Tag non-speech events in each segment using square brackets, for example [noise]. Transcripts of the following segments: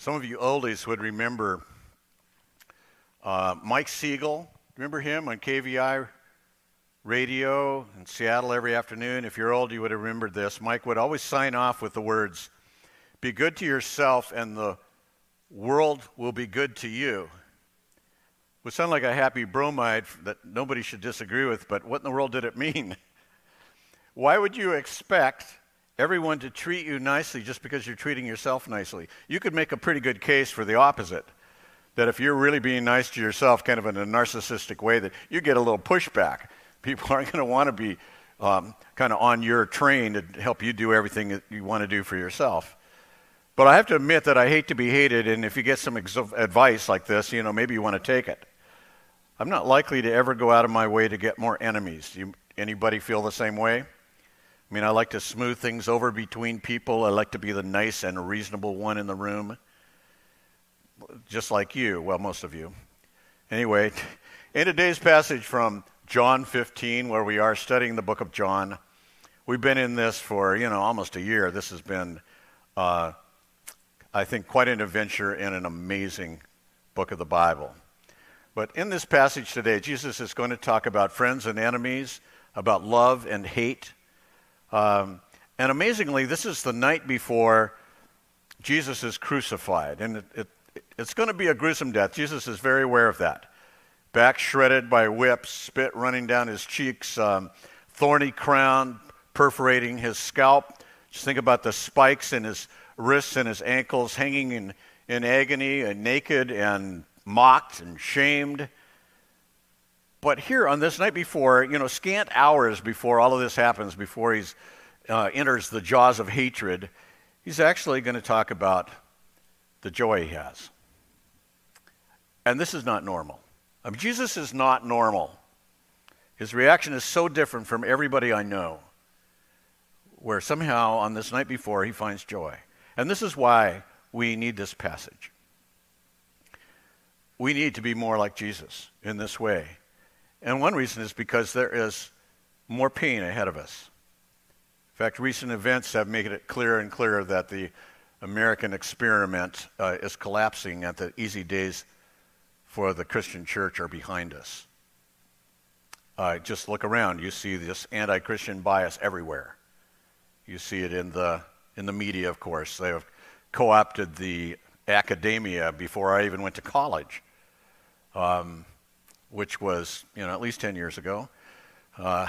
Some of you oldies would remember uh, Mike Siegel. Remember him on KVI radio in Seattle every afternoon? If you're old, you would have remembered this. Mike would always sign off with the words, Be good to yourself, and the world will be good to you. It would sound like a happy bromide that nobody should disagree with, but what in the world did it mean? [laughs] Why would you expect everyone to treat you nicely just because you're treating yourself nicely? You could make a pretty good case for the opposite. That if you're really being nice to yourself, kind of in a narcissistic way, that you get a little pushback. People [laughs] aren't going to want to be um, kind of on your train to help you do everything that you want to do for yourself. But I have to admit that I hate to be hated, and if you get some ex- advice like this, you know, maybe you want to take it. I'm not likely to ever go out of my way to get more enemies. You, anybody feel the same way? I mean, I like to smooth things over between people. I like to be the nice and reasonable one in the room. Just like you, well, most of you. Anyway, [laughs] in today's passage from John 15, where we are studying the book of John, we've been in this for, you know, almost a year. This has been, uh, I think, quite an adventure in an amazing book of the Bible. But in this passage today, Jesus is going to talk about friends and enemies, about love and hate um, and amazingly, this is the night before Jesus is crucified. And it, it, it's going to be a gruesome death. Jesus is very aware of that. Back shredded by whips, spit running down his cheeks, um, thorny crown perforating his scalp. Just think about the spikes in his wrists and his ankles, hanging in, in agony and naked and mocked and shamed. But here on this night before, you know, scant hours before all of this happens, before he uh, enters the jaws of hatred, he's actually going to talk about the joy he has. And this is not normal. I mean, Jesus is not normal. His reaction is so different from everybody I know, where somehow on this night before he finds joy. And this is why we need this passage. We need to be more like Jesus in this way. And one reason is because there is more pain ahead of us. In fact, recent events have made it clearer and clearer that the American experiment uh, is collapsing and the easy days for the Christian church are behind us. Uh, just look around. You see this anti Christian bias everywhere. You see it in the, in the media, of course. They have co opted the academia before I even went to college. Um, which was you know at least 10 years ago. Uh,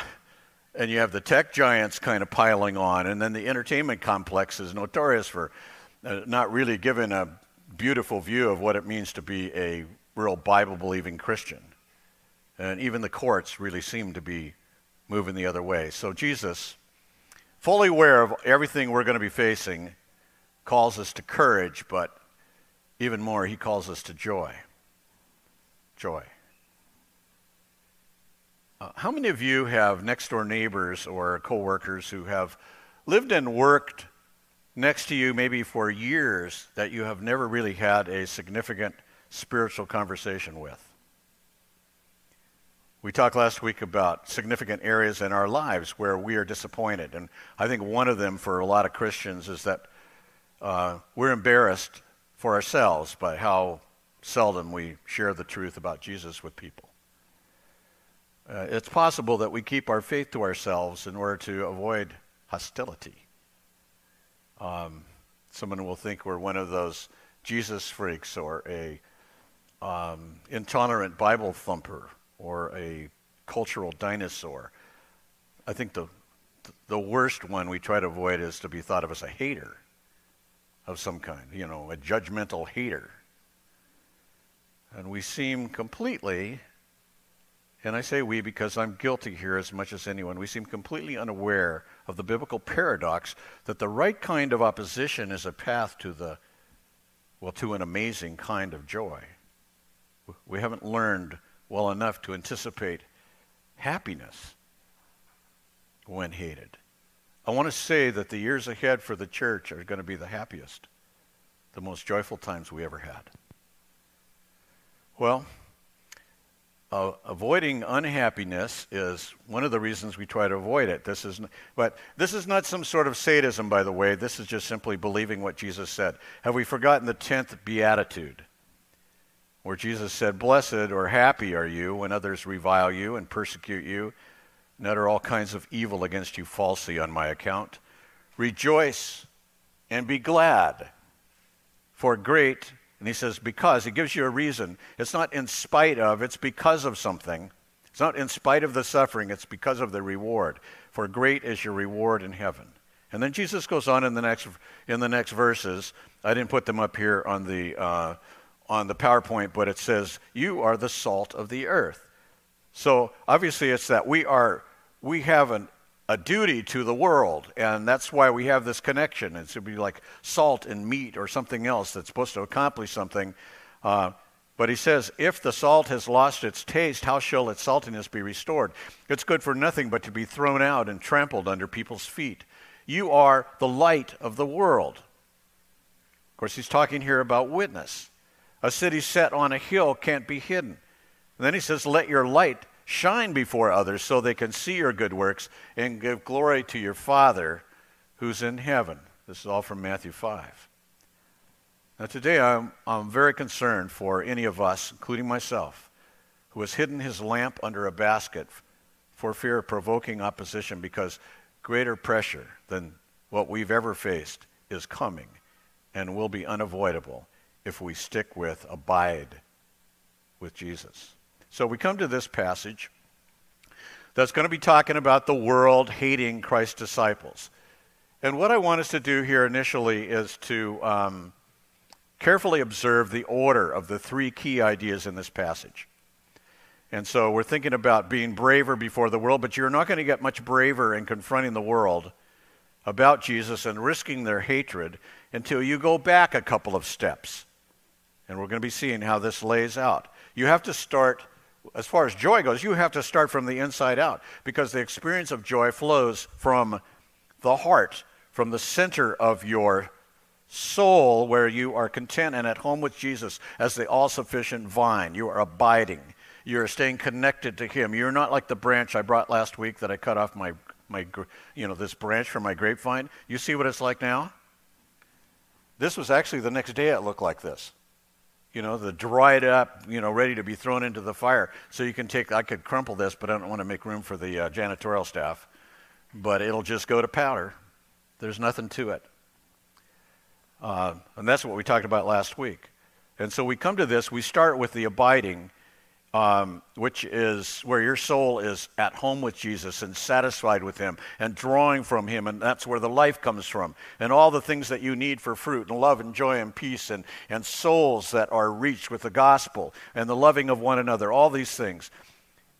and you have the tech giants kind of piling on, and then the entertainment complex is notorious for uh, not really giving a beautiful view of what it means to be a real Bible believing Christian. And even the courts really seem to be moving the other way. So Jesus, fully aware of everything we're going to be facing, calls us to courage, but even more, he calls us to joy. Joy. Uh, how many of you have next door neighbors or coworkers who have lived and worked next to you maybe for years that you have never really had a significant spiritual conversation with? We talked last week about significant areas in our lives where we are disappointed. And I think one of them for a lot of Christians is that uh, we're embarrassed for ourselves by how seldom we share the truth about Jesus with people. Uh, it's possible that we keep our faith to ourselves in order to avoid hostility. Um, someone will think we're one of those Jesus freaks or a um, intolerant Bible thumper or a cultural dinosaur. I think the the worst one we try to avoid is to be thought of as a hater of some kind, you know, a judgmental hater. And we seem completely and I say we because I'm guilty here as much as anyone. We seem completely unaware of the biblical paradox that the right kind of opposition is a path to the, well, to an amazing kind of joy. We haven't learned well enough to anticipate happiness when hated. I want to say that the years ahead for the church are going to be the happiest, the most joyful times we ever had. Well, uh, avoiding unhappiness is one of the reasons we try to avoid it. This is, but this is not some sort of sadism, by the way. This is just simply believing what Jesus said. Have we forgotten the tenth beatitude, where Jesus said, "Blessed or happy are you when others revile you and persecute you, and utter all kinds of evil against you falsely on my account? Rejoice and be glad, for great and he says, because. He gives you a reason. It's not in spite of, it's because of something. It's not in spite of the suffering, it's because of the reward. For great is your reward in heaven. And then Jesus goes on in the next, in the next verses. I didn't put them up here on the, uh, on the PowerPoint, but it says, You are the salt of the earth. So obviously, it's that we are, we have an, a duty to the world, and that's why we have this connection. It should be like salt and meat or something else that's supposed to accomplish something. Uh, but he says, if the salt has lost its taste, how shall its saltiness be restored? It's good for nothing but to be thrown out and trampled under people's feet. You are the light of the world. Of course, he's talking here about witness. A city set on a hill can't be hidden. And then he says, Let your light Shine before others so they can see your good works and give glory to your Father who's in heaven. This is all from Matthew 5. Now, today I'm, I'm very concerned for any of us, including myself, who has hidden his lamp under a basket for fear of provoking opposition because greater pressure than what we've ever faced is coming and will be unavoidable if we stick with, abide with Jesus. So we come to this passage that's going to be talking about the world hating Christ's disciples. And what I want us to do here initially is to um, carefully observe the order of the three key ideas in this passage. And so we're thinking about being braver before the world, but you're not going to get much braver in confronting the world about Jesus and risking their hatred until you go back a couple of steps. And we're going to be seeing how this lays out. You have to start as far as joy goes, you have to start from the inside out because the experience of joy flows from the heart, from the center of your soul, where you are content and at home with Jesus as the all sufficient vine. You are abiding. You're staying connected to Him. You're not like the branch I brought last week that I cut off my, my you know, this branch from my grapevine. You see what it's like now? This was actually the next day it looked like this you know, the dried up, you know, ready to be thrown into the fire. So you can take, I could crumple this, but I don't want to make room for the uh, janitorial staff. But it'll just go to powder. There's nothing to it. Uh, and that's what we talked about last week. And so we come to this, we start with the abiding um, which is where your soul is at home with Jesus and satisfied with Him and drawing from Him, and that's where the life comes from. And all the things that you need for fruit and love and joy and peace and, and souls that are reached with the gospel and the loving of one another, all these things.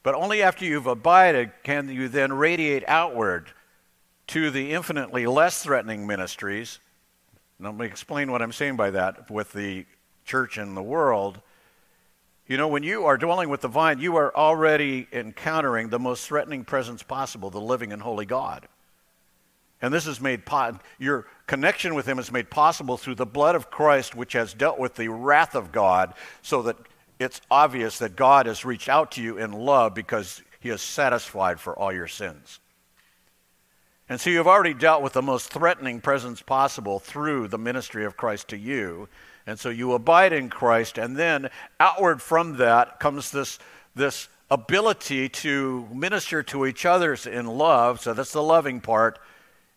But only after you've abided can you then radiate outward to the infinitely less threatening ministries. And let me explain what I'm saying by that with the church and the world you know, when you are dwelling with the vine, you are already encountering the most threatening presence possible, the living and holy God. And this is made, po- your connection with Him is made possible through the blood of Christ, which has dealt with the wrath of God, so that it's obvious that God has reached out to you in love because He is satisfied for all your sins. And so you've already dealt with the most threatening presence possible through the ministry of Christ to you. And so you abide in Christ, and then outward from that comes this, this ability to minister to each other in love. So that's the loving part.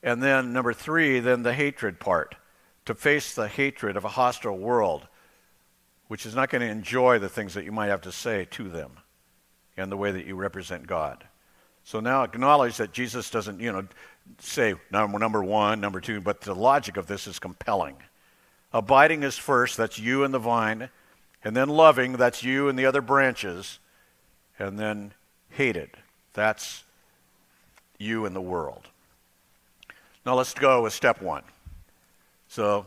And then number three, then the hatred part, to face the hatred of a hostile world, which is not going to enjoy the things that you might have to say to them and the way that you represent God. So now acknowledge that Jesus doesn't, you know, say number, number one, number two, but the logic of this is compelling. Abiding is first, that's you and the vine. And then loving, that's you and the other branches. And then hated, that's you and the world. Now let's go with step one. So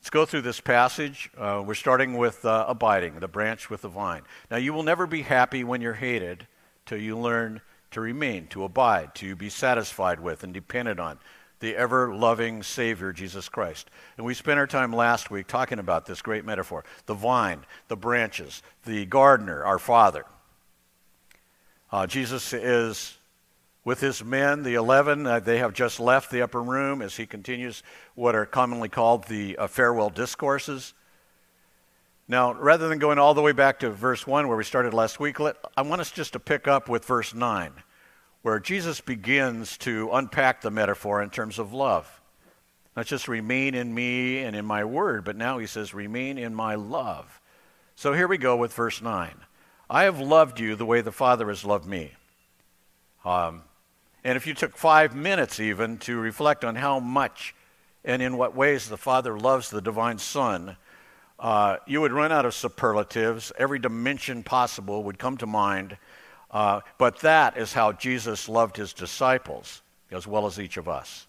let's go through this passage. Uh, we're starting with uh, abiding, the branch with the vine. Now you will never be happy when you're hated till you learn to remain, to abide, to be satisfied with and dependent on the ever loving Savior, Jesus Christ. And we spent our time last week talking about this great metaphor the vine, the branches, the gardener, our Father. Uh, Jesus is with his men, the 11. Uh, they have just left the upper room as he continues what are commonly called the uh, farewell discourses. Now, rather than going all the way back to verse 1 where we started last week, let, I want us just to pick up with verse 9, where Jesus begins to unpack the metaphor in terms of love. Not just remain in me and in my word, but now he says, remain in my love. So here we go with verse 9. I have loved you the way the Father has loved me. Um, and if you took five minutes even to reflect on how much and in what ways the Father loves the divine Son, uh, you would run out of superlatives. Every dimension possible would come to mind. Uh, but that is how Jesus loved his disciples as well as each of us.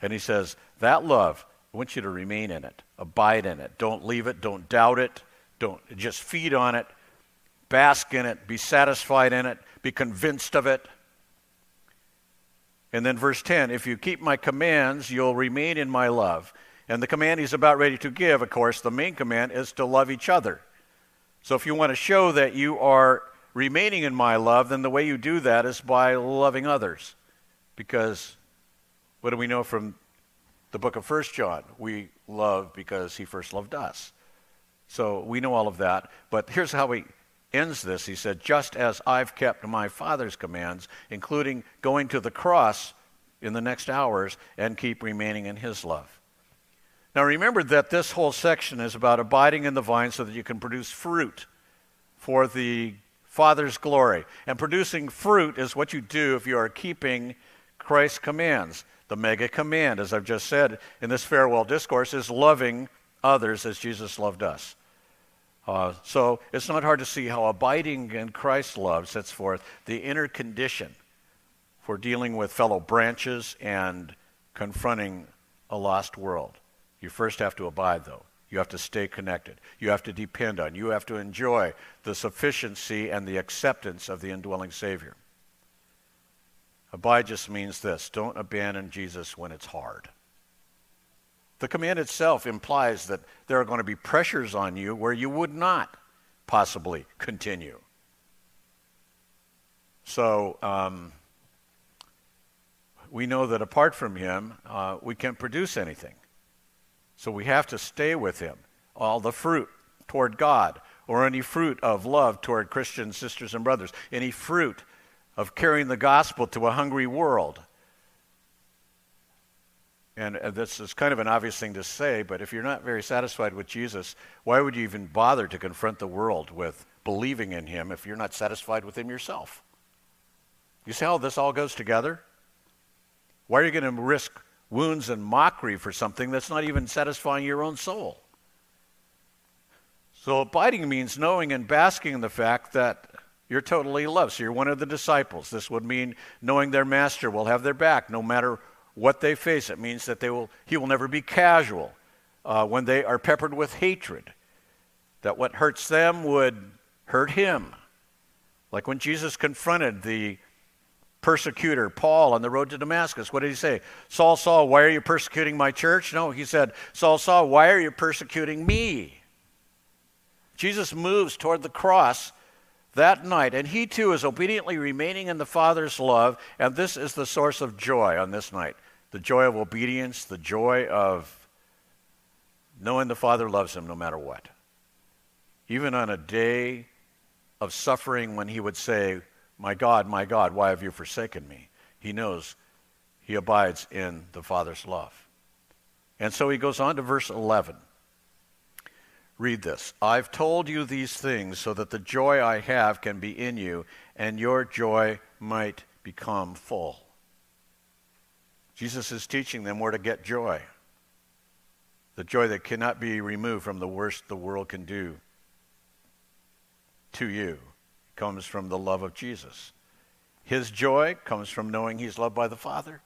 And he says, That love, I want you to remain in it, abide in it. Don't leave it, don't doubt it, don't just feed on it, bask in it, be satisfied in it, be convinced of it. And then verse 10 If you keep my commands, you'll remain in my love. And the command he's about ready to give, of course, the main command is to love each other. So if you want to show that you are remaining in my love, then the way you do that is by loving others. Because what do we know from the book of First John? We love because he first loved us. So we know all of that. But here's how he ends this. He said, Just as I've kept my Father's commands, including going to the cross in the next hours, and keep remaining in his love. Now remember that this whole section is about abiding in the vine so that you can produce fruit for the Father's glory. And producing fruit is what you do if you are keeping Christ's commands. The mega command, as I've just said in this farewell discourse, is loving others as Jesus loved us. Uh, so it's not hard to see how abiding in Christ's love sets forth the inner condition for dealing with fellow branches and confronting a lost world. You first have to abide, though. You have to stay connected. You have to depend on. You have to enjoy the sufficiency and the acceptance of the indwelling Savior. Abide just means this don't abandon Jesus when it's hard. The command itself implies that there are going to be pressures on you where you would not possibly continue. So um, we know that apart from Him, uh, we can't produce anything. So we have to stay with Him. All the fruit toward God, or any fruit of love toward Christian sisters and brothers, any fruit of carrying the gospel to a hungry world. And uh, this is kind of an obvious thing to say, but if you're not very satisfied with Jesus, why would you even bother to confront the world with believing in him if you're not satisfied with him yourself? You see how this all goes together? Why are you going to risk wounds and mockery for something that's not even satisfying your own soul? So abiding means knowing and basking in the fact that you're totally loved. So you're one of the disciples. This would mean knowing their master will have their back no matter what they face. It means that they will, he will never be casual uh, when they are peppered with hatred. That what hurts them would hurt him. Like when Jesus confronted the persecutor, Paul, on the road to Damascus. What did he say? Saul, Saul, why are you persecuting my church? No, he said, Saul, Saul, why are you persecuting me? Jesus moves toward the cross that night, and he too is obediently remaining in the Father's love, and this is the source of joy on this night the joy of obedience, the joy of knowing the Father loves him no matter what. Even on a day of suffering when he would say, My God, my God, why have you forsaken me? He knows he abides in the Father's love. And so he goes on to verse 11. Read this. I've told you these things so that the joy I have can be in you and your joy might become full. Jesus is teaching them where to get joy. The joy that cannot be removed from the worst the world can do to you comes from the love of Jesus. His joy comes from knowing he's loved by the Father.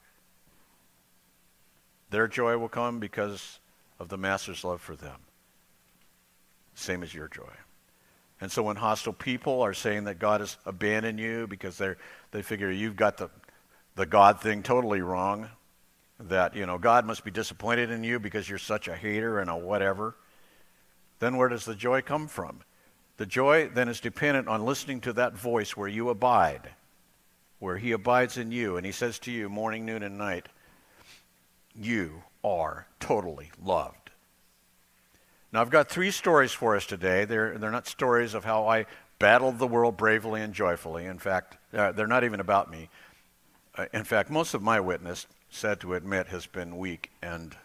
Their joy will come because of the Master's love for them same as your joy. And so when hostile people are saying that God has abandoned you because they they figure you've got the, the God thing totally wrong, that, you know, God must be disappointed in you because you're such a hater and a whatever, then where does the joy come from? The joy then is dependent on listening to that voice where you abide. where He abides in you and He says to you morning, noon, and night, You are totally loved. Now, I've got three stories for us today. They're, they're not stories of how I battled the world bravely and joyfully. In fact, uh, they're not even about me. Uh, in fact, most of my witness, sad to admit, has been weak and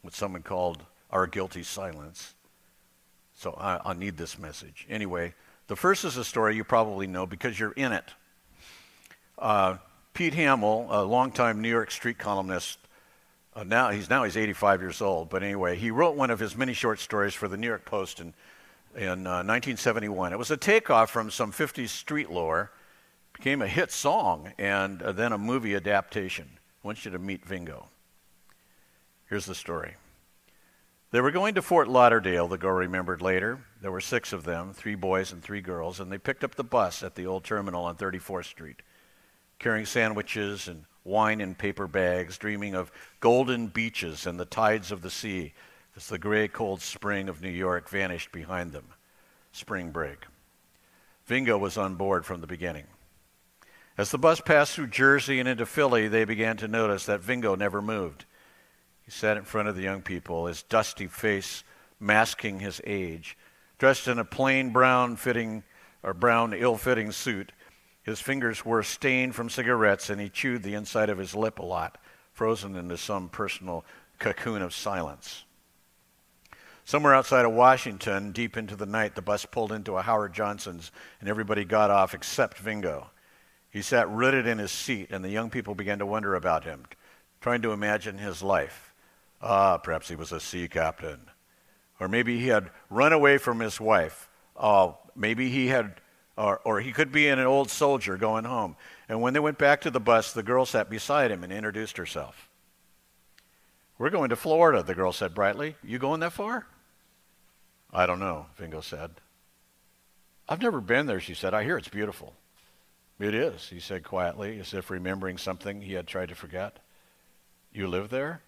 what someone called our guilty silence. So I, I need this message. Anyway, the first is a story you probably know because you're in it. Uh, Pete Hamill, a longtime New York street columnist, uh, now he's now he's 85 years old, but anyway, he wrote one of his many short stories for the New York Post in in uh, 1971. It was a takeoff from some 50s street lore, became a hit song, and uh, then a movie adaptation. I want you to meet Vingo. Here's the story. They were going to Fort Lauderdale, the girl remembered later. There were six of them, three boys and three girls, and they picked up the bus at the old terminal on 34th Street, carrying sandwiches and wine in paper bags, dreaming of golden beaches and the tides of the sea as the gray, cold spring of New York vanished behind them. Spring break. Vingo was on board from the beginning. As the bus passed through Jersey and into Philly, they began to notice that Vingo never moved. He sat in front of the young people, his dusty face masking his age, dressed in a plain brown fitting or brown ill-fitting suit. His fingers were stained from cigarettes and he chewed the inside of his lip a lot, frozen into some personal cocoon of silence. Somewhere outside of Washington, deep into the night, the bus pulled into a Howard Johnson's and everybody got off except Vingo. He sat rooted in his seat and the young people began to wonder about him, trying to imagine his life. Ah, perhaps he was a sea captain. Or maybe he had run away from his wife. Oh, maybe he had, or, or he could be an old soldier going home. And when they went back to the bus, the girl sat beside him and introduced herself. We're going to Florida, the girl said brightly. You going that far? I don't know, Vingo said. I've never been there, she said. I hear it's beautiful. It is, he said quietly, as if remembering something he had tried to forget. You live there?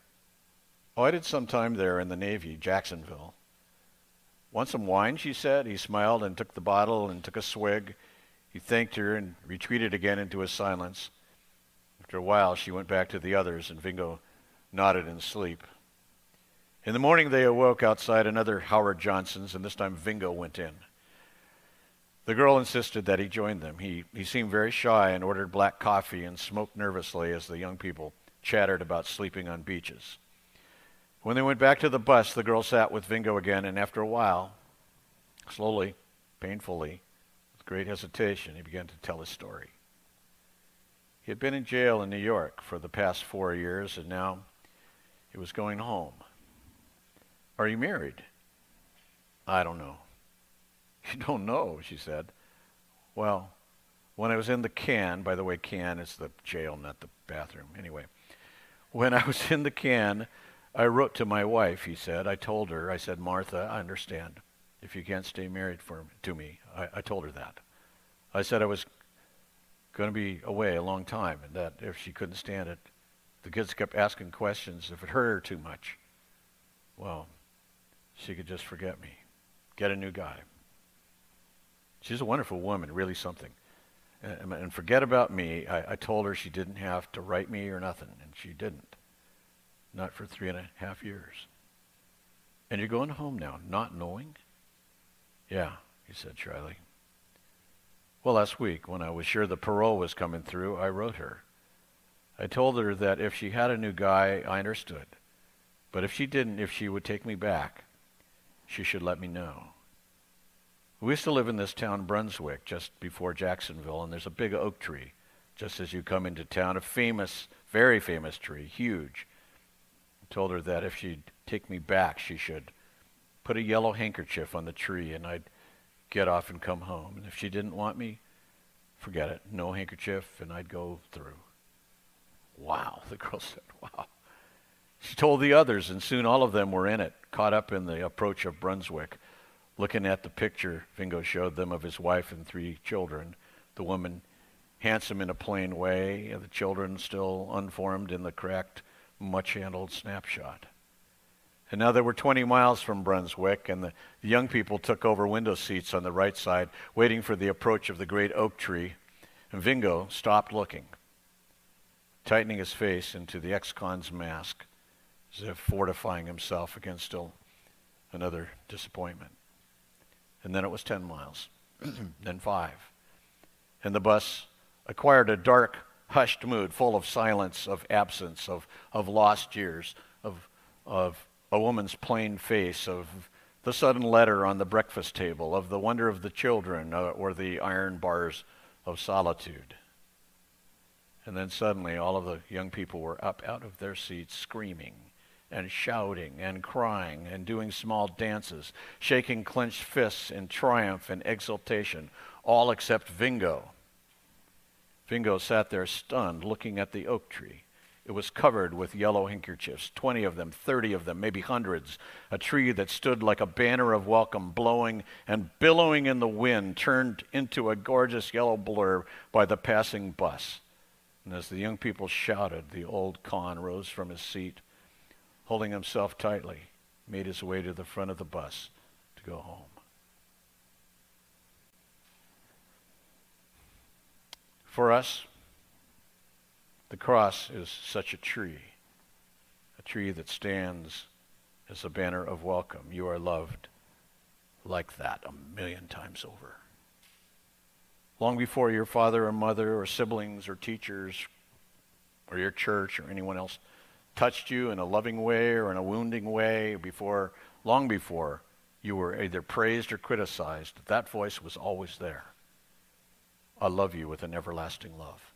Oh, I did some time there in the Navy, Jacksonville. Want some wine, she said. He smiled and took the bottle and took a swig. He thanked her and retreated again into his silence. After a while, she went back to the others, and Vingo nodded in sleep. In the morning, they awoke outside another Howard Johnson's, and this time Vingo went in. The girl insisted that he join them. He, he seemed very shy and ordered black coffee and smoked nervously as the young people chattered about sleeping on beaches. When they went back to the bus, the girl sat with Vingo again, and after a while, slowly, painfully, with great hesitation, he began to tell his story. He had been in jail in New York for the past four years, and now he was going home. Are you married? I don't know. [laughs] You don't know, she said. Well, when I was in the can, by the way, can is the jail, not the bathroom. Anyway, when I was in the can, I wrote to my wife, he said. I told her, I said, Martha, I understand if you can't stay married for, to me. I, I told her that. I said I was going to be away a long time and that if she couldn't stand it, the kids kept asking questions if it hurt her too much. Well, she could just forget me, get a new guy. She's a wonderful woman, really something. And, and forget about me. I, I told her she didn't have to write me or nothing, and she didn't. Not for three and a half years. And you're going home now, not knowing? Yeah, he said shyly. Well, last week, when I was sure the parole was coming through, I wrote her. I told her that if she had a new guy, I understood. But if she didn't, if she would take me back, she should let me know. We used to live in this town, Brunswick, just before Jacksonville, and there's a big oak tree just as you come into town, a famous, very famous tree, huge told her that if she'd take me back, she should put a yellow handkerchief on the tree and I'd get off and come home. And if she didn't want me, forget it. No handkerchief, and I'd go through. Wow, [laughs] the girl said, wow. She told the others, and soon all of them were in it, caught up in the approach of Brunswick, looking at the picture Vingo showed them of his wife and three children, the woman handsome in a plain way, the children still unformed in the cracked much handled snapshot. And now they were 20 miles from Brunswick, and the young people took over window seats on the right side, waiting for the approach of the great oak tree. And Vingo stopped looking, tightening his face into the ex-con's mask, as if fortifying himself against still another disappointment. And then it was 10 miles, [clears throat] then five. And the bus acquired a dark, hushed mood full of silence, of absence, of, of lost years, of, of a woman's plain face, of the sudden letter on the breakfast table, of the wonder of the children, uh, or the iron bars of solitude. And then suddenly all of the young people were up out of their seats screaming and shouting and crying and doing small dances, shaking clenched fists in triumph and exultation, all except Vingo. Vingo sat there stunned, looking at the oak tree. It was covered with yellow handkerchiefs, 20 of them, 30 of them, maybe hundreds. A tree that stood like a banner of welcome, blowing and billowing in the wind, turned into a gorgeous yellow blur by the passing bus. And as the young people shouted, the old con rose from his seat, holding himself tightly, made his way to the front of the bus to go home. For us, the cross is such a tree, a tree that stands as a banner of welcome. You are loved like that a million times over. Long before your father or mother or siblings or teachers or your church or anyone else touched you in a loving way or in a wounding way, before, long before you were either praised or criticized, that voice was always there. I love you with an everlasting love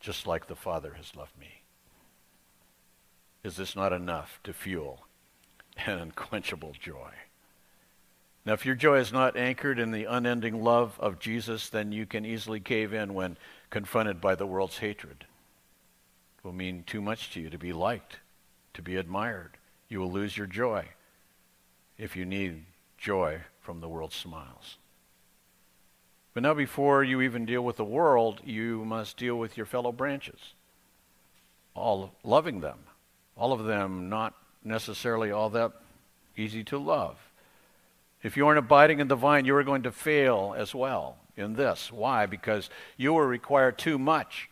just like the Father has loved me. Is this not enough to fuel [laughs] an unquenchable joy? Now, if your joy is not anchored in the unending love of Jesus, then you can easily cave in when confronted by the world's hatred. It will mean too much to you to be liked, to be admired. You will lose your joy if you need joy from the world's smiles. But now, before you even deal with the world, you must deal with your fellow branches, all loving them, all of them not necessarily all that easy to love. If you aren't abiding in the vine, you are going to fail as well in this. Why? Because you will require too much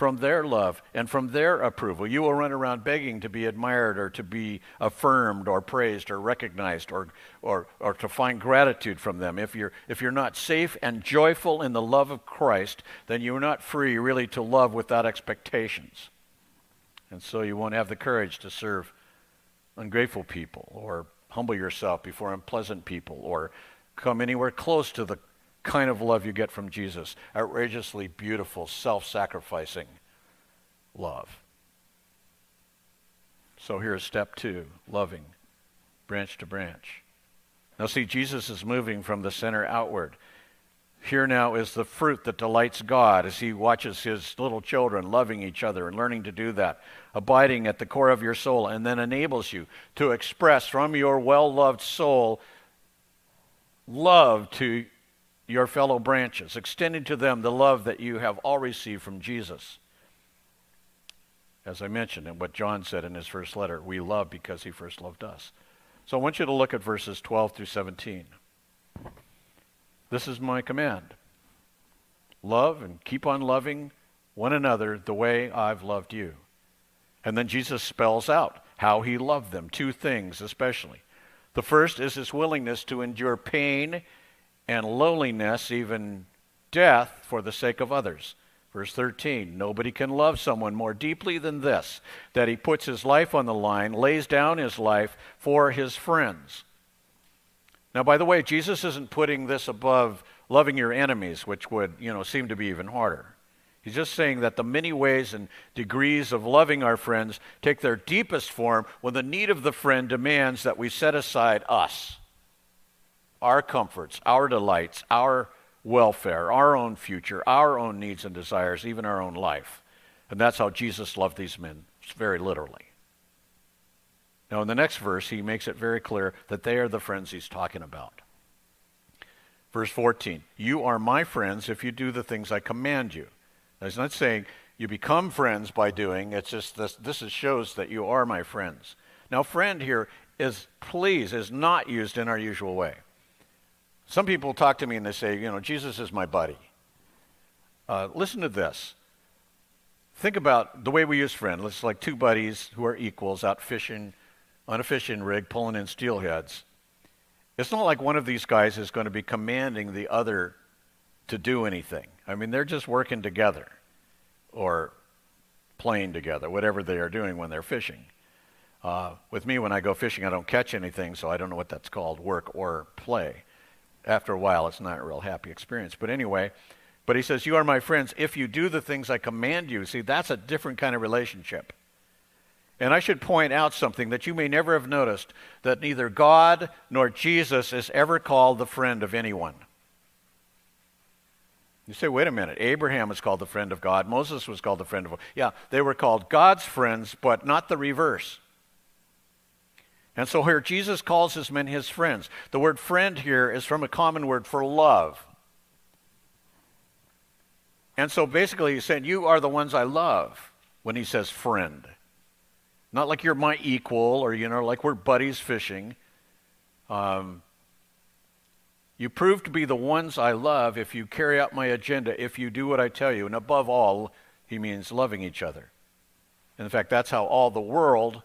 from their love and from their approval. You will run around begging to be admired or to be affirmed or praised or recognized or, or, or to find gratitude from them. If you're, if you're not safe and joyful in the love of Christ, then you're not free really to love without expectations. And so you won't have the courage to serve ungrateful people or humble yourself before unpleasant people or come anywhere close to the kind of love you get from Jesus outrageously beautiful, self sacrificing love. So here's step two loving, branch to branch. Now, see, Jesus is moving from the center outward. Here now is the fruit that delights God as He watches His little children loving each other and learning to do that, abiding at the core of your soul, and then enables you to express from your well loved soul love to your fellow branches, extending to them the love that you have all received from Jesus. As I mentioned, and what John said in his first letter, we love because he first loved us. So I want you to look at verses 12 through 17. This is my command love and keep on loving one another the way I've loved you. And then Jesus spells out how he loved them, two things especially. The first is his willingness to endure pain and lowliness, even death, for the sake of others. Verse 13 Nobody can love someone more deeply than this, that he puts his life on the line, lays down his life for his friends. Now, by the way, Jesus isn't putting this above loving your enemies, which would, you know, seem to be even harder. He's just saying that the many ways and degrees of loving our friends take their deepest form when the need of the friend demands that we set aside us our comforts, our delights, our welfare, our own future, our own needs and desires, even our own life. And that's how Jesus loved these men, very literally. Now, in the next verse, he makes it very clear that they are the friends he's talking about. Verse 14 You are my friends if you do the things I command you. Now, he's not saying you become friends by doing, it's just this, this is, shows that you are my friends. Now, friend here is please, is not used in our usual way. Some people talk to me and they say, you know, Jesus is my buddy. Uh, listen to this. Think about the way we use friend. It's like two buddies who are equals out fishing on a fishing rig, pulling in steelheads. It's not like one of these guys is going to be commanding the other to do anything. I mean, they're just working together or playing together, whatever they are doing when they're fishing. Uh, with me, when I go fishing, I don't catch anything, so I don't know what that's called work or play. After a while, it's not a real happy experience. But anyway, but he says, You are my friends if you do the things I command you. See, that's a different kind of relationship. And I should point out something that you may never have noticed that neither God nor Jesus is ever called the friend of anyone. You say, wait a minute, Abraham was called the friend of God, Moses was called the friend of God. Yeah, they were called God's friends, but not the reverse. And so here Jesus calls his men his friends. The word friend here is from a common word for love. And so basically he's saying, You are the ones I love when he says friend. Not like you're my equal or, you know, like we're buddies fishing. Um, you prove to be the ones I love if you carry out my agenda, if you do what I tell you. And above all, he means loving each other. And in fact, that's how all the world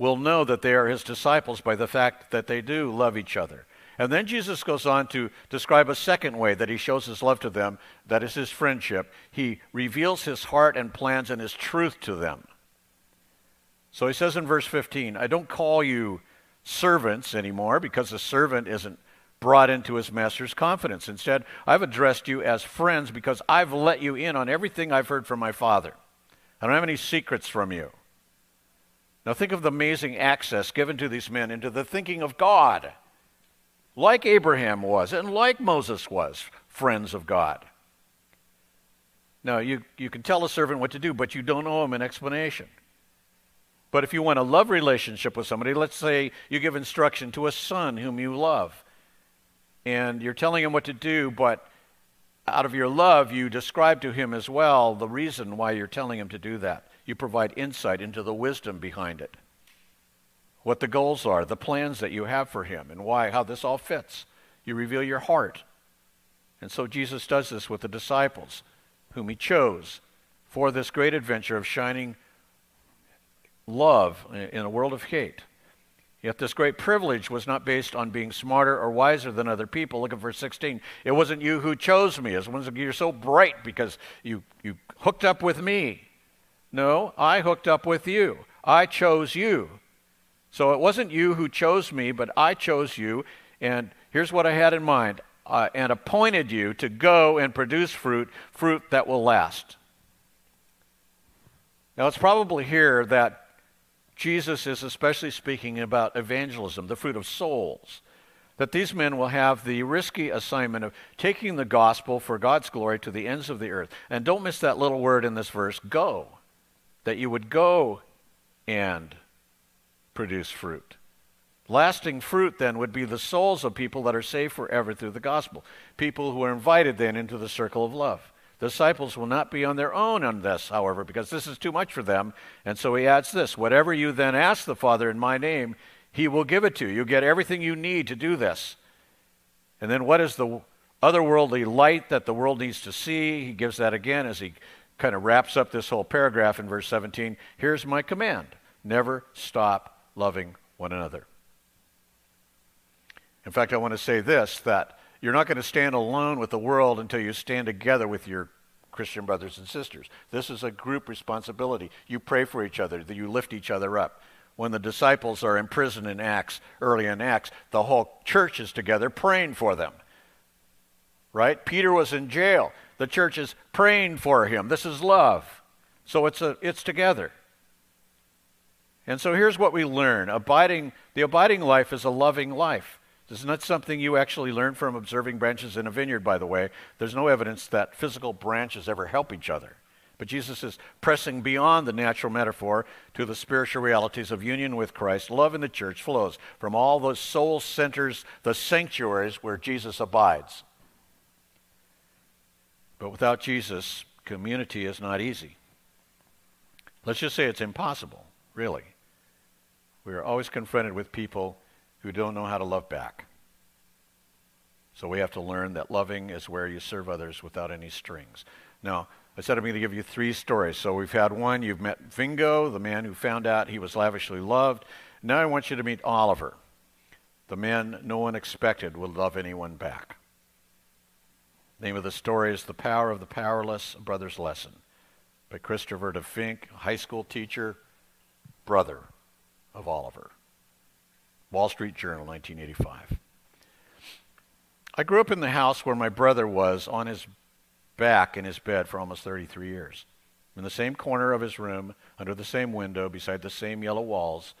will know that they are his disciples by the fact that they do love each other. And then Jesus goes on to describe a second way that he shows his love to them, that is his friendship. He reveals his heart and plans and his truth to them. So he says in verse 15, I don't call you servants anymore because a servant isn't brought into his master's confidence. Instead, I've addressed you as friends because I've let you in on everything I've heard from my Father. I don't have any secrets from you. Now, think of the amazing access given to these men into the thinking of God, like Abraham was and like Moses was, friends of God. Now, you, you can tell a servant what to do, but you don't owe him an explanation. But if you want a love relationship with somebody, let's say you give instruction to a son whom you love, and you're telling him what to do, but out of your love, you describe to him as well the reason why you're telling him to do that you provide insight into the wisdom behind it, what the goals are, the plans that you have for him, and why, how this all fits. You reveal your heart. And so Jesus does this with the disciples, whom he chose for this great adventure of shining love in a world of hate. Yet this great privilege was not based on being smarter or wiser than other people. Look at verse 16. It wasn't you who chose me. It wasn't you're so bright because you, you hooked up with me. No, I hooked up with you. I chose you. So it wasn't you who chose me, but I chose you. And here's what I had in mind uh, and appointed you to go and produce fruit, fruit that will last. Now, it's probably here that Jesus is especially speaking about evangelism, the fruit of souls. That these men will have the risky assignment of taking the gospel for God's glory to the ends of the earth. And don't miss that little word in this verse go that you would go and produce fruit. Lasting fruit, then, would be the souls of people that are saved forever through the gospel. People who are invited then into the circle of love. Disciples will not be on their own on this, however, because this is too much for them. And so he adds this Whatever you then ask the Father in my name, he will give it to you. You get everything you need to do this. And then what is the otherworldly light that the world needs to see? He gives that again as he kind of wraps up this whole paragraph in verse 17. Here's my command never stop loving one another. In fact, I want to say this that you're not going to stand alone with the world until you stand together with your Christian brothers and sisters. This is a group responsibility. You pray for each other, that you lift each other up. When the disciples are imprisoned in Acts, early in Acts, the whole church is together praying for them. Right? Peter was in jail. The church is praying for him. This is love. So it's, a, it's together. And so here's what we learn abiding, the abiding life is a loving life. This is not something you actually learn from observing branches in a vineyard, by the way. There's no evidence that physical branches ever help each other. But Jesus is pressing beyond the natural metaphor to the spiritual realities of union with Christ. Love in the church flows from all those soul centers, the sanctuaries where Jesus abides. But without Jesus, community is not easy. Let's just say it's impossible, really. We are always confronted with people who don't know how to love back. So we have to learn that loving is where you serve others without any strings. Now, I said I'm going to give you three stories. So we've had one. You've met Vingo, the man who found out he was lavishly loved. Now I want you to meet Oliver, the man no one expected would love anyone back. Name of the story is The Power of the Powerless, a Brother's Lesson by Christopher de Vinck, high school teacher, brother of Oliver. Wall Street Journal, 1985. I grew up in the house where my brother was on his back in his bed for almost 33 years. In the same corner of his room, under the same window, beside the same yellow walls,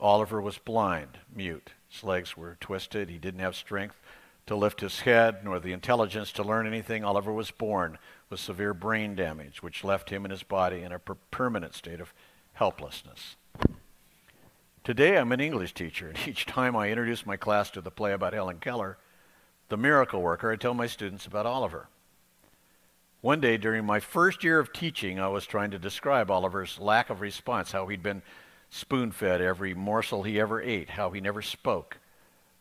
Oliver was blind, mute. His legs were twisted. He didn't have strength to lift his head nor the intelligence to learn anything. Oliver was born with severe brain damage, which left him and his body in a per- permanent state of helplessness. Today I'm an English teacher, and [laughs] each time I introduce my class to the play about Helen Keller, the miracle worker, I tell my students about Oliver. One day during my first year of teaching, I was trying to describe Oliver's lack of response, how he'd been spoon fed every morsel he ever ate, how he never spoke.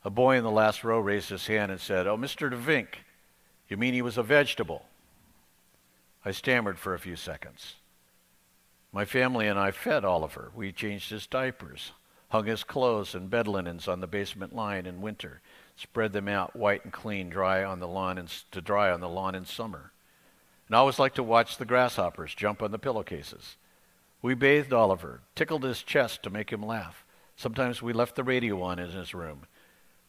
A boy in the last row raised his hand and said, Oh, Mr. de Vinck, you mean he was a vegetable? I stammered for a few seconds. My family and I fed Oliver. We changed his diapers, hung his clothes and bed linens on the basement line in winter, spread them out white and clean, dry on the lawn and to dry on the lawn in summer. And I always liked to watch the grasshoppers jump on the pillowcases. We bathed Oliver, tickled his chest to make him laugh. Sometimes we left the radio on in his room.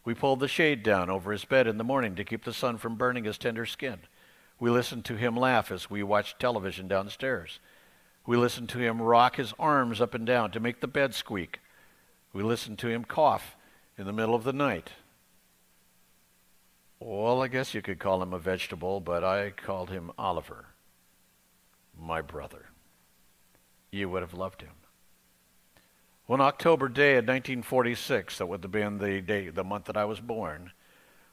We pulled the shade down over his bed in the morning to keep the sun from burning his tender skin. We listened to him laugh as we watched television downstairs. We listened to him rock his arms up and down to make the bed squeak. We listened to him cough in the middle of the night. Well, I guess you could call him a vegetable, but I called him Oliver, my brother. You would have loved him. One October day in 1946, that would have been the day, the month that I was born,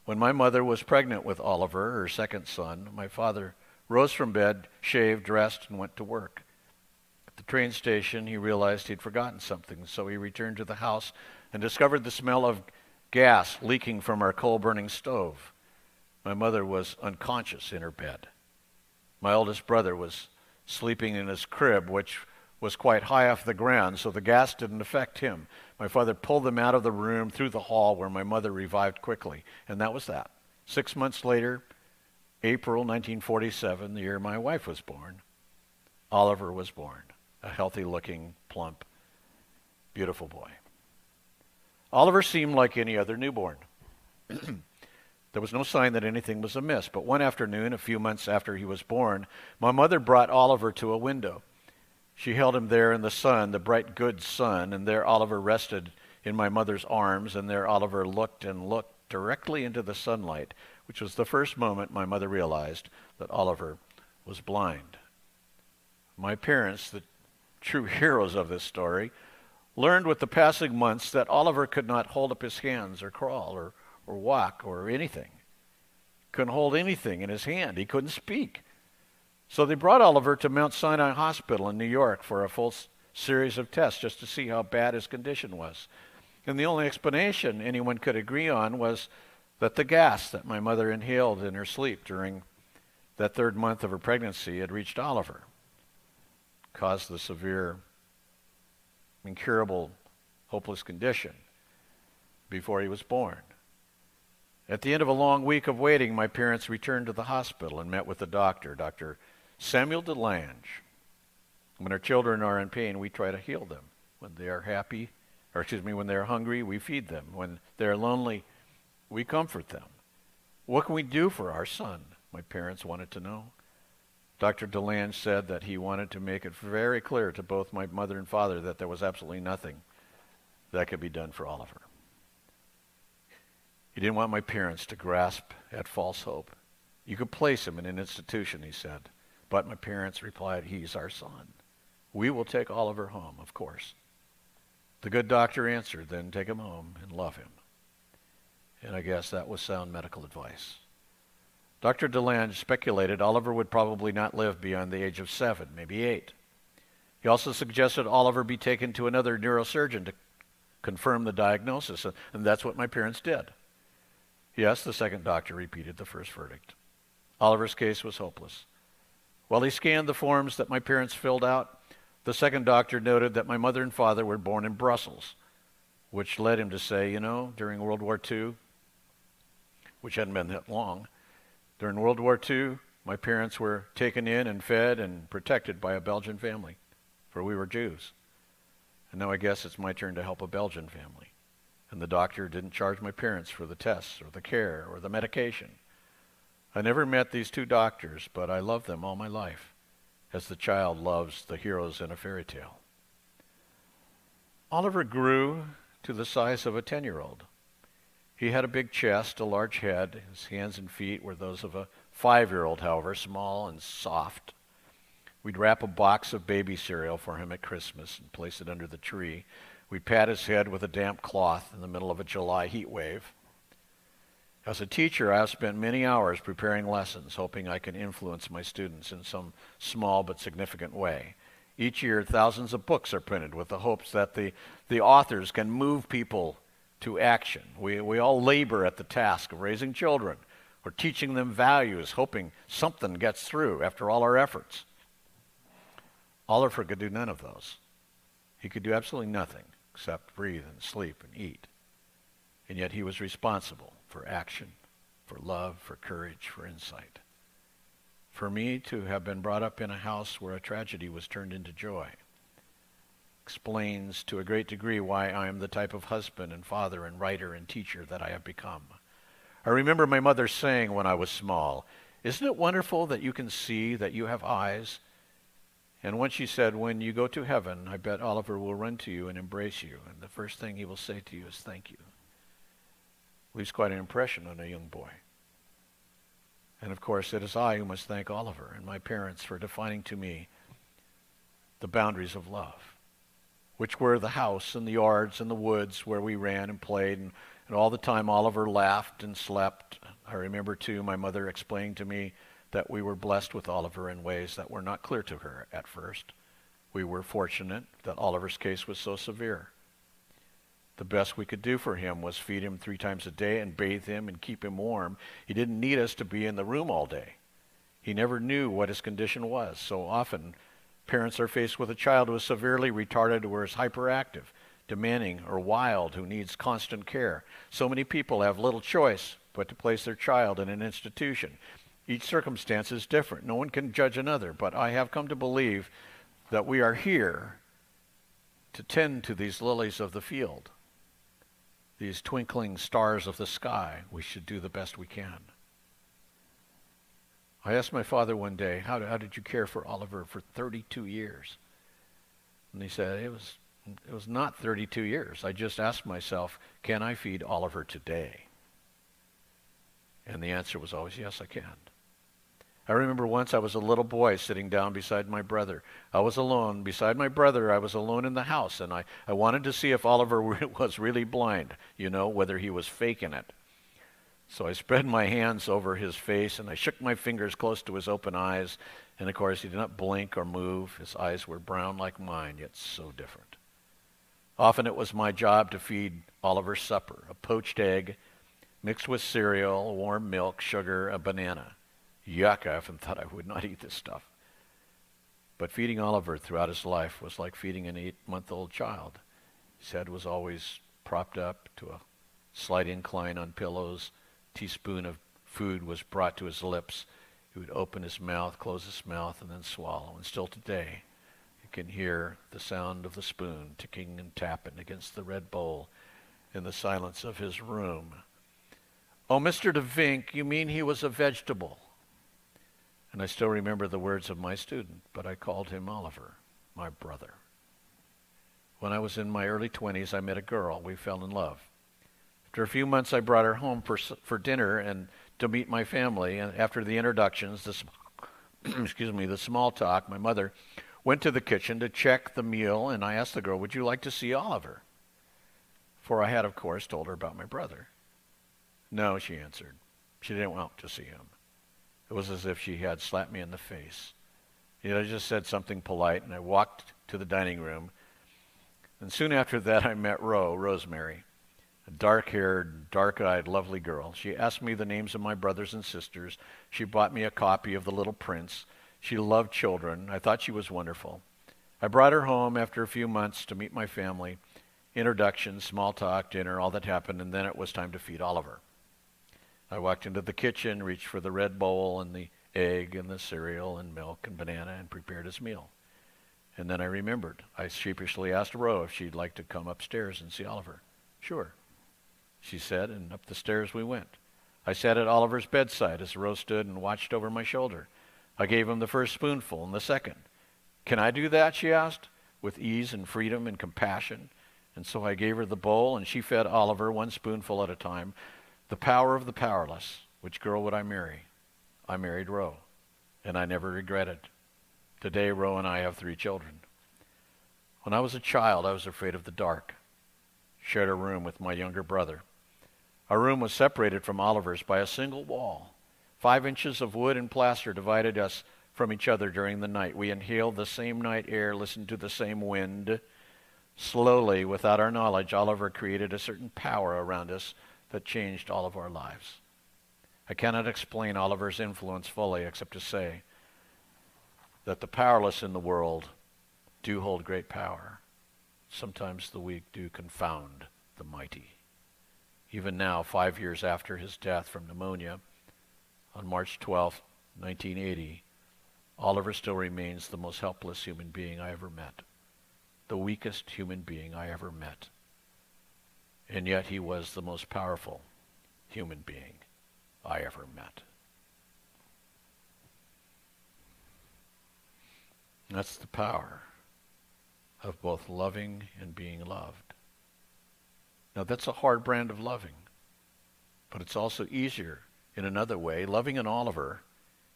when my mother was pregnant with Oliver, her second son, my father rose from bed, shaved, dressed, and went to work At the train station, he realized he'd forgotten something, so he returned to the house and discovered the smell of gas leaking from our coal burning stove. My mother was unconscious in her bed. My oldest brother was sleeping in his crib, which was quite high off the ground, so the gas didn't affect him. My father pulled them out of the room through the hall where my mother revived quickly, and that was that. Six months later, April 1947, the year my wife was born, Oliver was born a healthy looking, plump, beautiful boy. Oliver seemed like any other newborn. [clears throat] there was no sign that anything was amiss, but one afternoon, a few months after he was born, my mother brought Oliver to a window. She held him there in the sun, the bright, good sun, and there Oliver rested in my mother's arms, and there Oliver looked and looked directly into the sunlight, which was the first moment my mother realized that Oliver was blind. My parents, the true [laughs] heroes of this story, learned with the passing months that Oliver could not hold up his hands or crawl or, or walk or anything. Couldn't hold anything in his hand. He couldn't speak. So they brought Oliver to Mount Sinai Hospital in New York for a full series of tests just to see how bad his condition was. And the only explanation anyone could agree on was that the gas that my mother inhaled in her sleep during that third month of her pregnancy had reached Oliver caused the severe, incurable, hopeless condition before he was born. At the end of a long week of waiting, my parents returned to the hospital and met with the doctor, Dr. Samuel DeLange. When our children are in pain, we try to heal them. When they are happy, or excuse me, when they are hungry, we feed them. When they are lonely, we comfort them. What can we do for our son? My parents wanted to know. Dr. DeLange said that he wanted to make it very clear to both my mother and father that there was absolutely nothing that could be done for Oliver. He didn't want my parents to grasp at false hope. You could place him in an institution, he said. But my parents replied, He's our son. We will take Oliver home, of course. The good doctor answered, Then take him home and love him. And I guess that was sound medical advice. Dr. DeLange speculated Oliver would probably not live beyond the age of seven, maybe eight. He also suggested Oliver be taken to another neurosurgeon to confirm the diagnosis, and that's what my parents did. Yes, the second doctor repeated the first verdict. Oliver's case was hopeless. While he scanned the forms that my parents filled out, the second doctor noted that my mother and father were born in Brussels, which led him to say, you know, during World War II, which hadn't been that long, during World War II, my parents were taken in and fed and protected by a Belgian family, for we were Jews. And now I guess it's my turn to help a Belgian family. And the doctor didn't charge my parents for the tests or the care or the medication. I never met these two doctors, but I loved them all my life, as the child loves the heroes in a fairy tale. Oliver grew to the size of a 10 year old. He had a big chest, a large head. His hands and feet were those of a five year old, however, small and soft. We'd wrap a box of baby cereal for him at Christmas and place it under the tree. We'd pat his head with a damp cloth in the middle of a July heat wave. As a teacher, I have spent many hours preparing lessons, hoping I can influence my students in some small but significant way. Each year, thousands of books are printed with the hopes that the, the authors can move people to action. We, we all labor at the task of raising children or teaching them values, hoping something gets through after all our efforts. Oliver could do none of those. He could do absolutely nothing except breathe and sleep and eat. And yet he was responsible for action, for love, for courage, for insight. For me to have been brought up in a house where a tragedy was turned into joy explains to a great degree why I am the type of husband and father and writer and teacher that I have become. I remember my mother saying when I was small, Isn't it wonderful that you can see, that you have eyes? And once she said, When you go to heaven, I bet Oliver will run to you and embrace you, and the first thing he will say to you is thank you. Leaves quite an impression on a young boy. And of course, it is I who must thank Oliver and my parents for defining to me the boundaries of love, which were the house and the yards and the woods where we ran and played, and, and all the time Oliver laughed and slept. I remember, too, my mother explaining to me that we were blessed with Oliver in ways that were not clear to her at first. We were fortunate that Oliver's case was so severe. The best we could do for him was feed him three times a day and bathe him and keep him warm. He didn't need us to be in the room all day. He never knew what his condition was. So often, parents are faced with a child who is severely retarded or is hyperactive, demanding, or wild who needs constant care. So many people have little choice but to place their child in an institution each circumstance is different. No one can judge another, but I have come to believe that we are here to tend to these lilies of the field, these twinkling stars of the sky. We should do the best we can. I asked my father one day, how, how did you care for Oliver for 32 years? And he said, it was, it was not 32 years. I just asked myself, can I feed Oliver today? And the answer was always, yes, I can. I remember once I was a little boy sitting down beside my brother. I was alone. Beside my brother, I was alone in the house, and I, I wanted to see if Oliver [laughs] was really blind, you know, whether he was faking it. So I spread my hands over his face, and I shook my fingers close to his open eyes. And of course, he did not blink or move. His eyes were brown like mine, yet so different. Often it was my job to feed Oliver's supper a poached egg mixed with cereal, warm milk, sugar, a banana. Yuck, I often thought I would not eat this stuff. But feeding Oliver throughout his life was like feeding an eight month old child. His head was always propped up to a slight incline on pillows. A Teaspoon of food was brought to his lips. He would open his mouth, close his mouth, and then swallow. And still today, you can hear the sound of the spoon ticking and tapping against the red bowl in the silence of his room. Oh, Mr. de Vinck, you mean he was a vegetable? And I still remember the words of my student, but I called him Oliver, my brother. When I was in my early 20s, I met a girl. We fell in love. After a few months, I brought her home for, for dinner and to meet my family. And after the introductions, the, [clears throat] excuse me, the small talk, my mother went to the kitchen to check the meal, and I asked the girl, Would you like to see Oliver? For I had, of course, told her about my brother. No, she answered. She didn't want to see him. It was as if she had slapped me in the face. You know, I just said something polite, and I walked to the dining room. And soon after that, I met Ro, Rosemary, a dark haired, dark eyed, lovely girl. She asked me the names of my brothers and sisters. She bought me a copy of The Little Prince. She loved children. I thought she was wonderful. I brought her home after a few months to meet my family. Introduction, small talk, dinner, all that happened, and then it was time to feed Oliver. I walked into the kitchen, reached for the red bowl and the egg and the cereal and milk and banana and prepared his meal. And then I remembered. I sheepishly asked Ro if she'd like to come upstairs and see Oliver. Sure, she said, and up the stairs we went. I sat at Oliver's bedside as Ro stood and watched over my shoulder. I gave him the first spoonful and the second. Can I do that? she asked, with ease and freedom and compassion. And so I gave her the bowl, and she fed Oliver one spoonful at a time. The power of the powerless. Which girl would I marry? I married Ro, and I never regretted. Today, Ro and I have three children. When I was a child, I was afraid of the dark. Shared a room with my younger brother. Our room was separated from Oliver's by a single wall. Five inches of wood and plaster divided us from each other during the night. We inhaled the same night air, listened to the same wind. Slowly, without our knowledge, Oliver created a certain power around us that changed all of our lives. I cannot explain Oliver's influence fully except to say that the powerless in the world do hold great power. Sometimes the weak do confound the mighty. Even now, five years after his death from pneumonia, on March 12, 1980, Oliver still remains the most helpless human being I ever met, the weakest human being I ever met. And yet he was the most powerful human being I ever met. That's the power of both loving and being loved. Now, that's a hard brand of loving, but it's also easier in another way. Loving an Oliver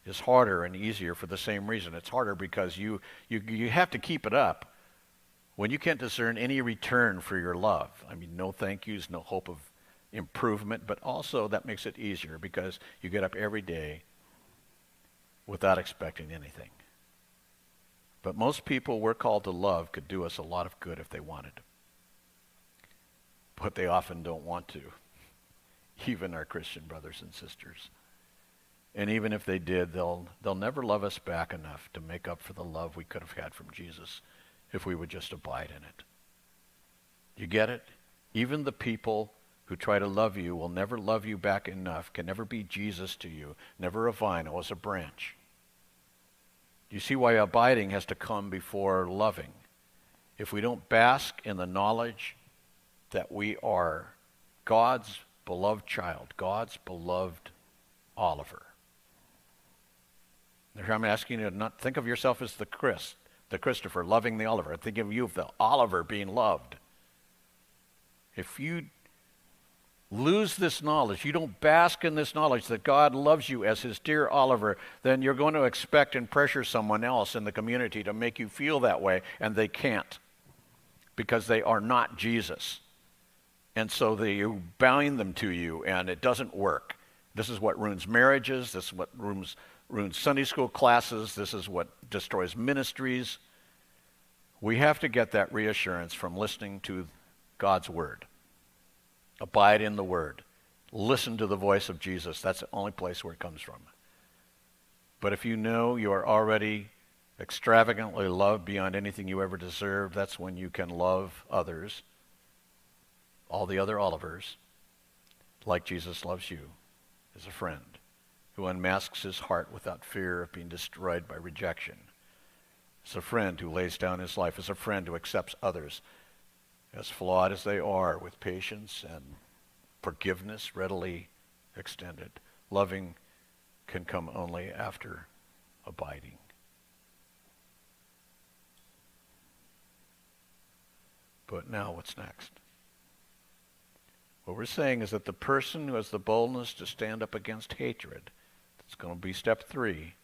is harder and easier for the same reason. It's harder because you, you, you have to keep it up when you can't discern any return for your love. I mean, no thank yous, no hope of improvement, but also that makes it easier because you get up every day without expecting anything. But most people we're called to love could do us a lot of good if they wanted. But they often don't want to, [laughs] even our Christian brothers and sisters. And even if they did, they'll, they'll never love us back enough to make up for the love we could have had from Jesus if we would just abide in it. You get it? Even the people who try to love you will never love you back enough, can never be Jesus to you, never a vine as a branch. You see why abiding has to come before loving. If we don't bask in the knowledge that we are God's beloved child, God's beloved Oliver. I'm asking you to not think of yourself as the Chris, the Christopher, loving the Oliver. Think of you as the Oliver being loved. If you lose this knowledge, you don't bask in this knowledge that God loves you as his dear Oliver, then you're going to expect and pressure someone else in the community to make you feel that way, and they can't because they are not Jesus. And so they, you bind them to you, and it doesn't work. This is what ruins marriages. This is what ruins, ruins Sunday school classes. This is what destroys ministries. We have to get that reassurance from listening to God's Word. Abide in the Word. Listen to the voice of Jesus. That's the only place where it comes from. But if you know you are already extravagantly loved beyond anything you ever deserved, that's when you can love others, all the other Olivers, like Jesus loves you as a friend who unmasks his heart without fear of being destroyed by rejection. As a friend who lays down his life, as a friend who accepts others as flawed as they are, with patience and forgiveness readily extended. Loving can come only after abiding. But now, what's next? What we're saying is that the person who has the boldness to stand up against hatred, that's going to be step three,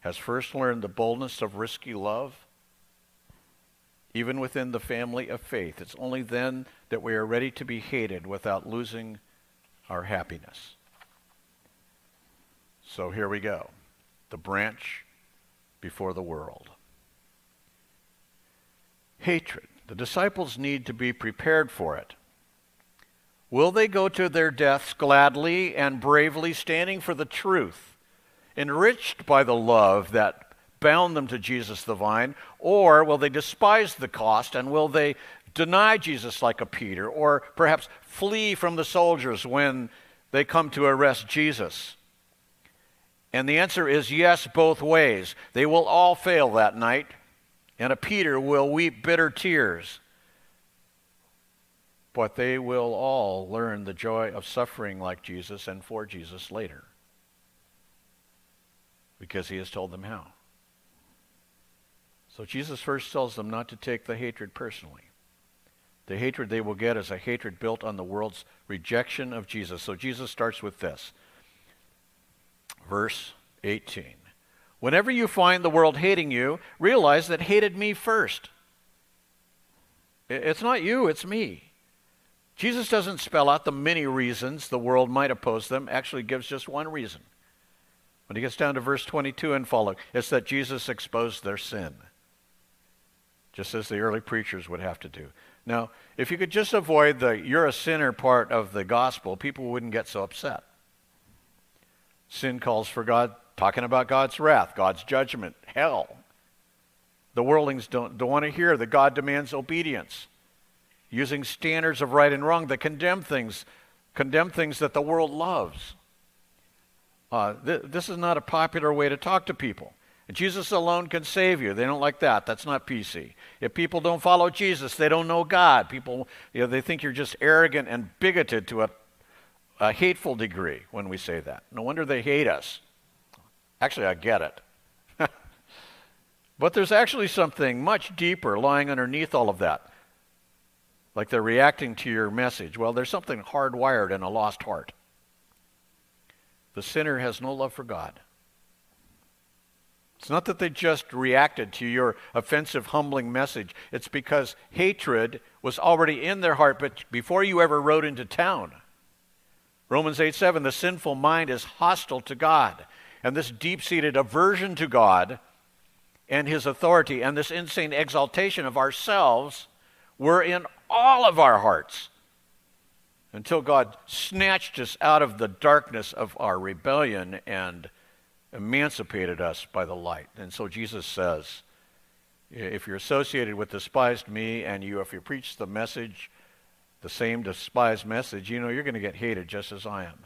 has first learned the boldness of risky love even within the family of faith. It's only then that we are ready to be hated without losing our happiness. So here we go the branch before the world. Hatred. The disciples need to be prepared for it. Will they go to their deaths gladly and bravely, standing for the truth, enriched by the love that bound them to Jesus the vine, or will they despise the cost and will they deny Jesus like a Peter, or perhaps flee from the soldiers when they come to arrest Jesus? And the answer is yes, both ways. They will all fail that night, and a Peter will weep bitter tears. But they will all learn the joy of suffering like Jesus and for Jesus later because he has told them how. So Jesus first tells them not to take the hatred personally. The hatred they will get is a hatred built on the world's rejection of Jesus. So Jesus starts with this. Verse 18. Whenever you find the world hating you, realize that hated me first. It's not you, it's me. Jesus doesn't spell out the many reasons the world might oppose them, actually gives just one reason when he gets down to verse 22 and following, it's that Jesus exposed their sin, just as the early preachers would have to do. Now, if you could just avoid the you're a sinner part of the gospel, people wouldn't get so upset. Sin calls for God, talking about God's wrath, God's judgment, hell. The worldlings don't, don't want to hear that God demands obedience, using standards of right and wrong that condemn things, condemn things that the world loves. Uh, th- this is not a popular way to talk to people. Jesus alone can save you. They don't like that. That's not PC. If people don't follow Jesus, they don't know God. People, you know, they think you're just arrogant and bigoted to a, a hateful degree when we say that. No wonder they hate us. Actually, I get it. [laughs] but there's actually something much deeper lying underneath all of that. Like they're reacting to your message. Well, there's something hardwired in a lost heart. The sinner has no love for God. It's not that they just reacted to your offensive, humbling message. It's because hatred was already in their heart but before you ever rode into town. Romans 8 7, the sinful mind is hostile to God. And this deep seated aversion to God and his authority and this insane exaltation of ourselves were in all of our hearts until God snatched us out of the darkness of our rebellion and emancipated us by the light. And so Jesus says, if you're associated with despised me and you if you preach the message, the same despised message, you know you're going to get hated just as I am.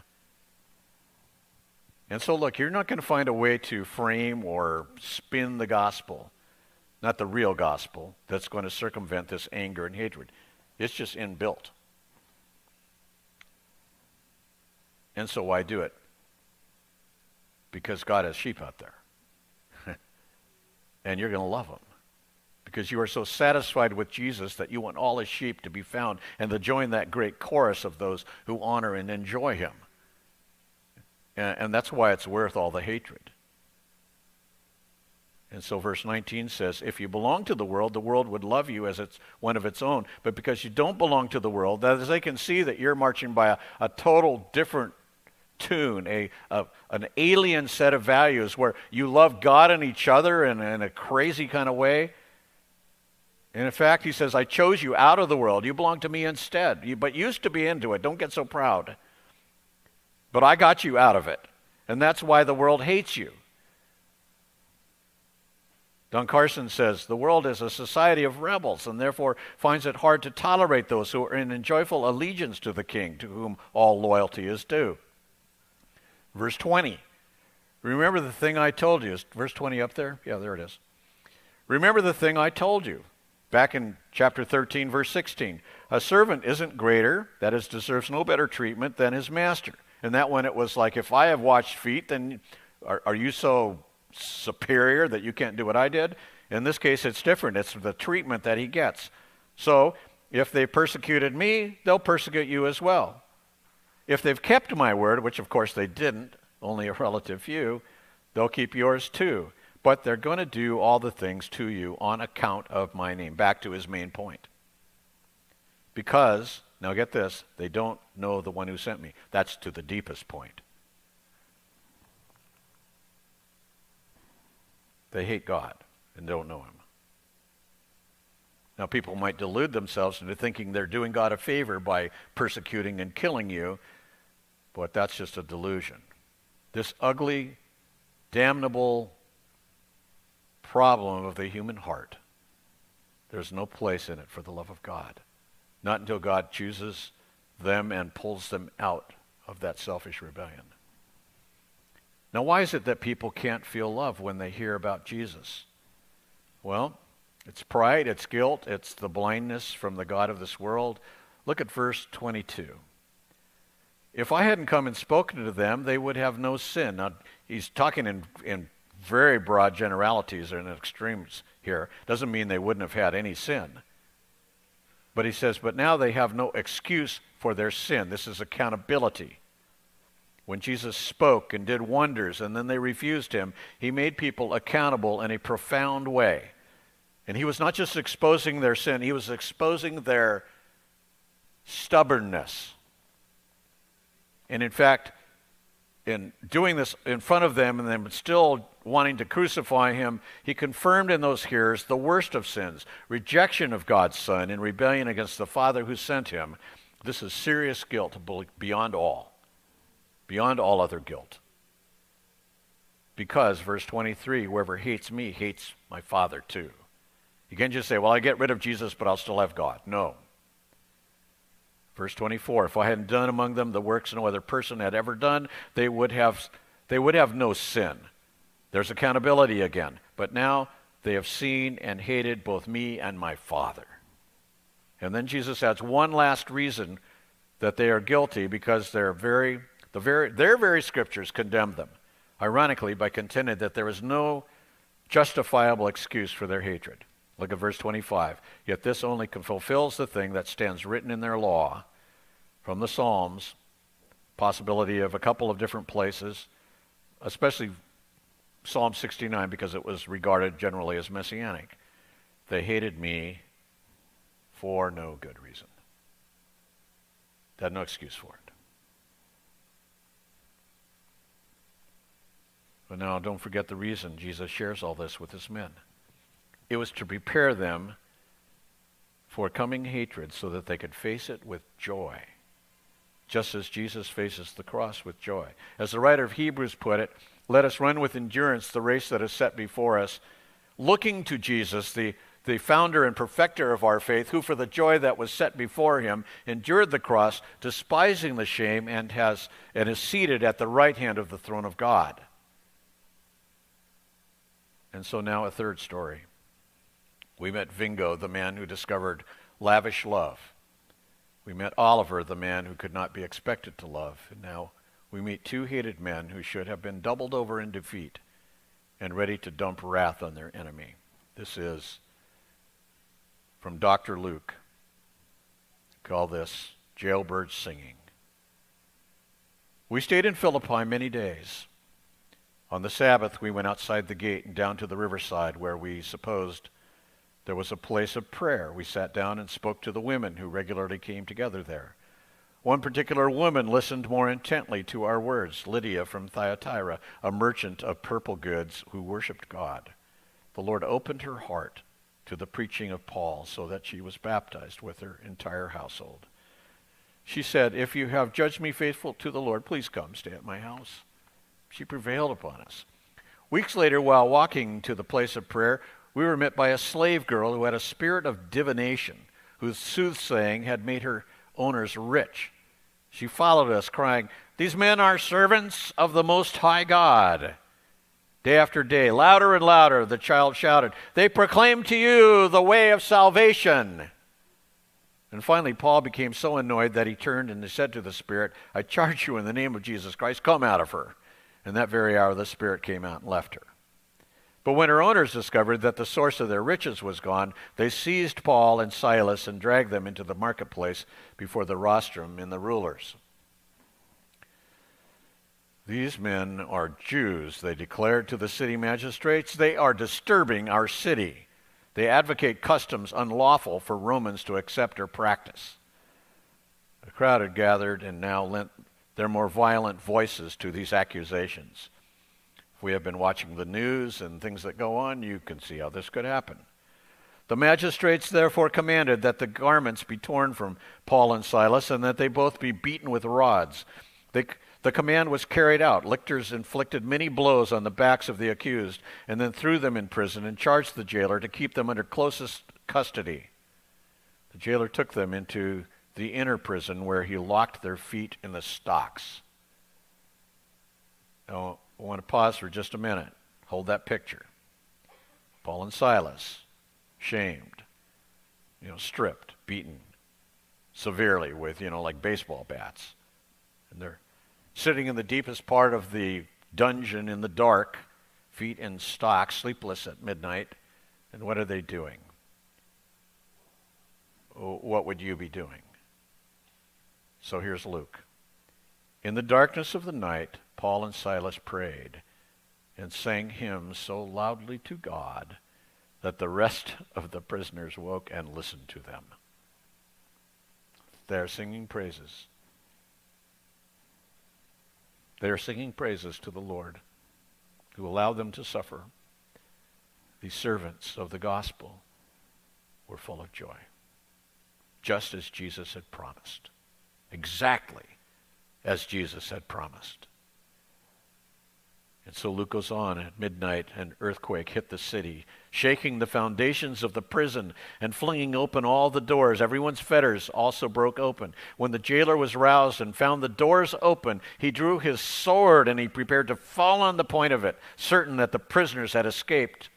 And so look, you're not going to find a way to frame or spin the gospel, not the real gospel, that's going to circumvent this anger and hatred. It's just inbuilt. And so why do it? Because God has sheep out there. [laughs] and you're going to love them. Because you are so satisfied with Jesus that you want all his sheep to be found and to join that great chorus of those who honor and enjoy him. And, and that's why it's worth all the hatred. And so verse 19 says, If you belong to the world, the world would love you as it's one of its own. But because you don't belong to the world, that is, they can see that you're marching by a, a total different tune, a, a, an alien set of values where you love God and each other in, in a crazy kind of way. And in fact, he says, I chose you out of the world. You belong to me instead. You, but used to be into it. Don't get so proud. But I got you out of it. And that's why the world hates you. Don Carson says the world is a society of rebels and therefore finds it hard to tolerate those who are in joyful allegiance to the king, to whom all loyalty is due. Verse 20. Remember the thing I told you. Is verse 20 up there? Yeah, there it is. Remember the thing I told you. Back in chapter 13, verse 16. A servant isn't greater, that is, deserves no better treatment than his master. And that one, it was like, if I have washed feet, then are, are you so superior that you can't do what I did? In this case, it's different. It's the treatment that he gets. So, if they persecuted me, they'll persecute you as well. If they've kept my word, which of course they didn't, only a relative few, they'll keep yours too. But they're going to do all the things to you on account of my name. Back to his main point. Because, now get this, they don't know the one who sent me. That's to the deepest point. They hate God and don't know him. Now, people might delude themselves into thinking they're doing God a favor by persecuting and killing you, but that's just a delusion. This ugly, damnable problem of the human heart. There's no place in it for the love of God. Not until God chooses them and pulls them out of that selfish rebellion. Now, why is it that people can't feel love when they hear about Jesus? Well, it's pride, it's guilt, it's the blindness from the God of this world. Look at verse 22. If I hadn't come and spoken to them, they would have no sin. Now, he's talking in, in very broad generalities and extremes here. Doesn't mean they wouldn't have had any sin. But he says, but now they have no excuse for their sin. This is accountability. When Jesus spoke and did wonders and then they refused him, he made people accountable in a profound way. And he was not just exposing their sin, he was exposing their stubbornness. And in fact, in doing this in front of them and then still wanting to crucify him, he confirmed in those hearers the worst of sins rejection of God's Son and rebellion against the Father who sent him. This is serious guilt beyond all, beyond all other guilt. Because, verse 23, whoever hates me hates my Father too. You can't just say, well, I get rid of Jesus, but I'll still have God. No. Verse 24, if I hadn't done among them the works no other person had ever done, they would have, they would have no sin. There's accountability again. But now they have seen and hated both me and my Father. And then Jesus adds one last reason that they are guilty because their very, the very, their very scriptures condemn them, ironically, by contending that there is no justifiable excuse for their hatred. Look at verse 25. Yet this only fulfills the thing that stands written in their law from the Psalms, possibility of a couple of different places, especially Psalm 69 because it was regarded generally as messianic. They hated me for no good reason. They had no excuse for it. But now don't forget the reason Jesus shares all this with his men. It was to prepare them for coming hatred so that they could face it with joy, just as Jesus faces the cross with joy. As the writer of Hebrews put it, let us run with endurance the race that is set before us, looking to Jesus, the, the founder and perfecter of our faith, who for the joy that was set before him endured the cross, despising the shame, and, has, and is seated at the right hand of the throne of God. And so now a third story. We met Vingo, the man who discovered lavish love. We met Oliver, the man who could not be expected to love. And now we meet two hated men who should have been doubled over in defeat and ready to dump wrath on their enemy. This is from Dr. Luke. Call this jailbird singing. We stayed in Philippi many days. On the Sabbath, we went outside the gate and down to the riverside where we supposed there was a place of prayer. We sat down and spoke to the women who regularly came together there. One particular woman listened more intently to our words, Lydia from Thyatira, a merchant of purple goods who worshiped God. The Lord opened her heart to the preaching of Paul so that she was baptized with her entire household. She said, If you have judged me faithful to the Lord, please come stay at my house. She prevailed upon us. Weeks later, while walking to the place of prayer, we were met by a slave girl who had a spirit of divination, whose soothsaying had made her owners rich. She followed us, crying, These men are servants of the Most High God. Day after day, louder and louder, the child shouted, They proclaim to you the way of salvation. And finally, Paul became so annoyed that he turned and said to the Spirit, I charge you in the name of Jesus Christ, come out of her. And that very hour, the Spirit came out and left her. But when her owners discovered that the source of their riches was gone, they seized Paul and Silas and dragged them into the marketplace before the rostrum and the rulers. These men are Jews, they declared to the city magistrates. They are disturbing our city. They advocate customs unlawful for Romans to accept or practice. The crowd had gathered and now lent their more violent voices to these accusations. We have been watching the news and things that go on, you can see how this could happen. The magistrates therefore commanded that the garments be torn from Paul and Silas and that they both be beaten with rods. They, The command was carried out. Lictors inflicted many blows on the backs of the accused and then threw them in prison and charged the jailer to keep them under closest custody. The jailer took them into the inner prison where he locked their feet in the stocks. Now, I want to pause for just a minute. Hold that picture. Paul and Silas, shamed, you know, stripped, beaten severely with, you know, like baseball bats. And they're sitting in the deepest part of the dungeon in the dark, feet in stocks, sleepless at midnight. And what are they doing? Oh, what would you be doing? So here's Luke. In the darkness of the night, Paul and Silas prayed and sang hymns so loudly to God that the rest [laughs] of the prisoners woke and listened to them. They are singing praises. They are singing praises to the Lord who allowed them to suffer. These servants of the gospel were full of joy, just as Jesus had promised, exactly as Jesus had promised. And so Luke goes on at midnight, an earthquake hit the city, shaking the foundations of the prison and flinging open all the doors. Everyone's fetters also broke open. When the jailer was roused and found the doors open, he drew his sword and he prepared to fall on the point of it, certain that the prisoners had escaped.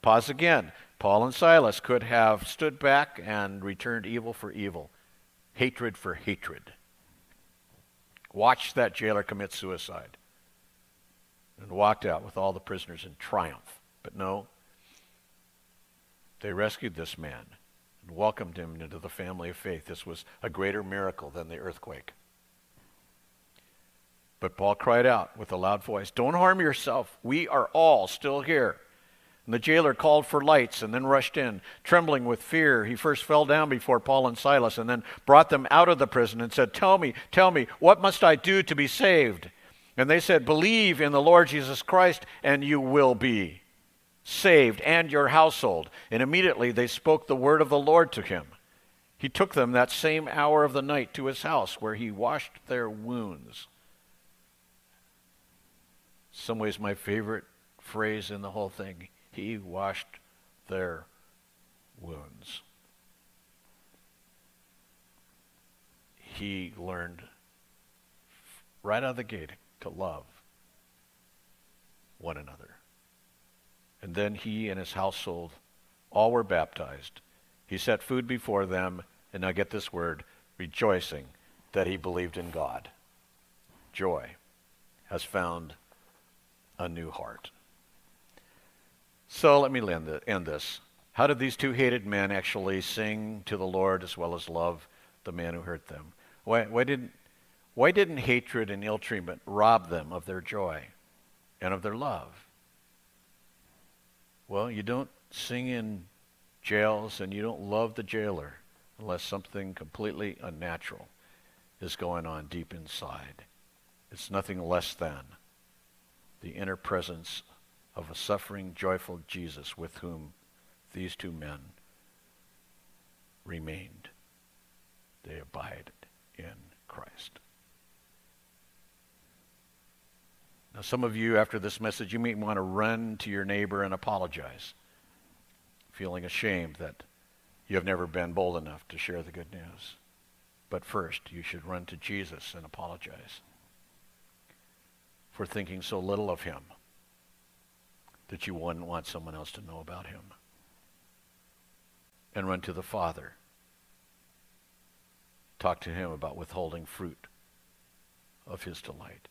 Pause again. Paul and Silas could have stood back and returned evil for evil, hatred for hatred. Watch that jailer commit suicide and walked out with all the prisoners in triumph. But no, they rescued this man and welcomed him into the family of faith. This was a greater miracle than the earthquake. But Paul cried out with a loud voice, Don't harm yourself. We are all still here. And the jailer called for lights and then rushed in. Trembling with fear, he first fell down before Paul and Silas and then brought them out of the prison and said, Tell me, tell me, what must I do to be saved? And they said, Believe in the Lord Jesus Christ, and you will be saved, and your household. And immediately they spoke the word of the Lord to him. He took them that same hour of the night to his house, where he washed their wounds. Some ways, my favorite phrase in the whole thing he washed their wounds. He learned right out of the gate to love one another. And then he and his household all were baptized. He set food before them, and now get this word, rejoicing that he believed in God. Joy has found a new heart. So let me end this. How did these two hated men actually sing to the Lord as well as love the man who hurt them? Why, why didn't why didn't hatred and ill treatment rob them of their joy and of their love? Well, you don't sing in jails and you don't love the jailer unless something completely unnatural is going on deep inside. It's nothing less than the inner presence of a suffering, joyful Jesus with whom these two men remained. They abided in Christ. Now, some of you, after this message, you may want to run to your neighbor and apologize, feeling ashamed that you have never been bold enough to share the good news. But first, you should run to Jesus and apologize for thinking so little of him that you wouldn't want someone else to know about him. And run to the Father. Talk to him about withholding fruit of his delight.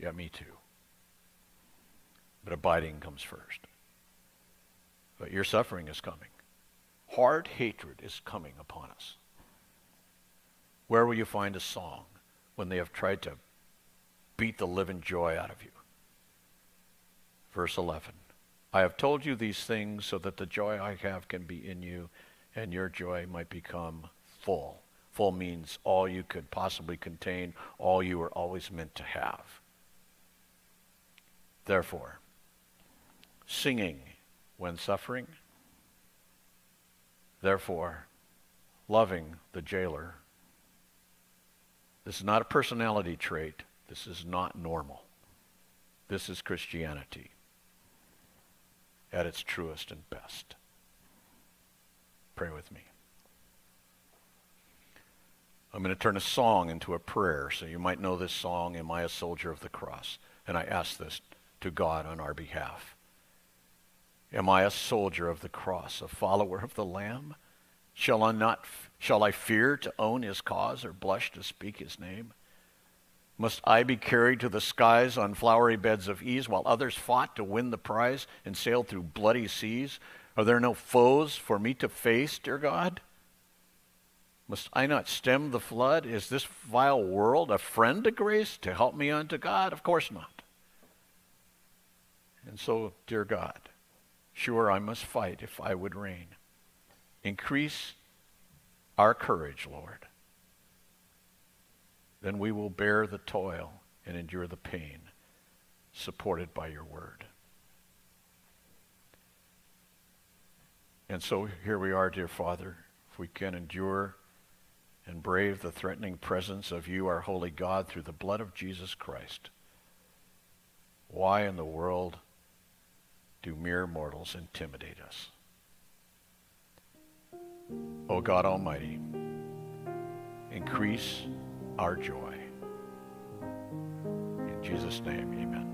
Yeah, me too. But abiding comes first. But your suffering is coming. Hard hatred is coming upon us. Where will you find a song when they have tried to beat the living joy out of you? Verse 11 I have told you these things so that the joy I have can be in you and your joy might become full. Full means all you could possibly contain, all you were always meant to have. Therefore, singing when suffering, therefore, loving the jailer, This is not a personality trait. This is not normal. This is Christianity at its truest and best. Pray with me. I'm going to turn a song into a prayer, so you might know this song, Am I a Soldier of the Cross? And I ask this to God on our behalf. Am I a soldier of the cross, a follower of the Lamb? Shall I not shall I fear to own his cause or blush to speak his name? Must I be carried to the skies on flowery beds of ease while others fought to win the prize and sailed through bloody seas? Are there no foes for me to face, dear God? Must I not stem the flood? Is this vile world a friend to grace to help me unto God? Of course not. And so, dear God, sure I must fight if I would reign. Increase our courage, Lord. Then we will bear the toil and endure the pain supported by your word. And so here we are, dear Father. If we can endure and brave the threatening presence of you, our holy God, through the blood of Jesus Christ. Why in the world do mere mortals intimidate us? O oh God Almighty, increase our joy. In Jesus' name, amen.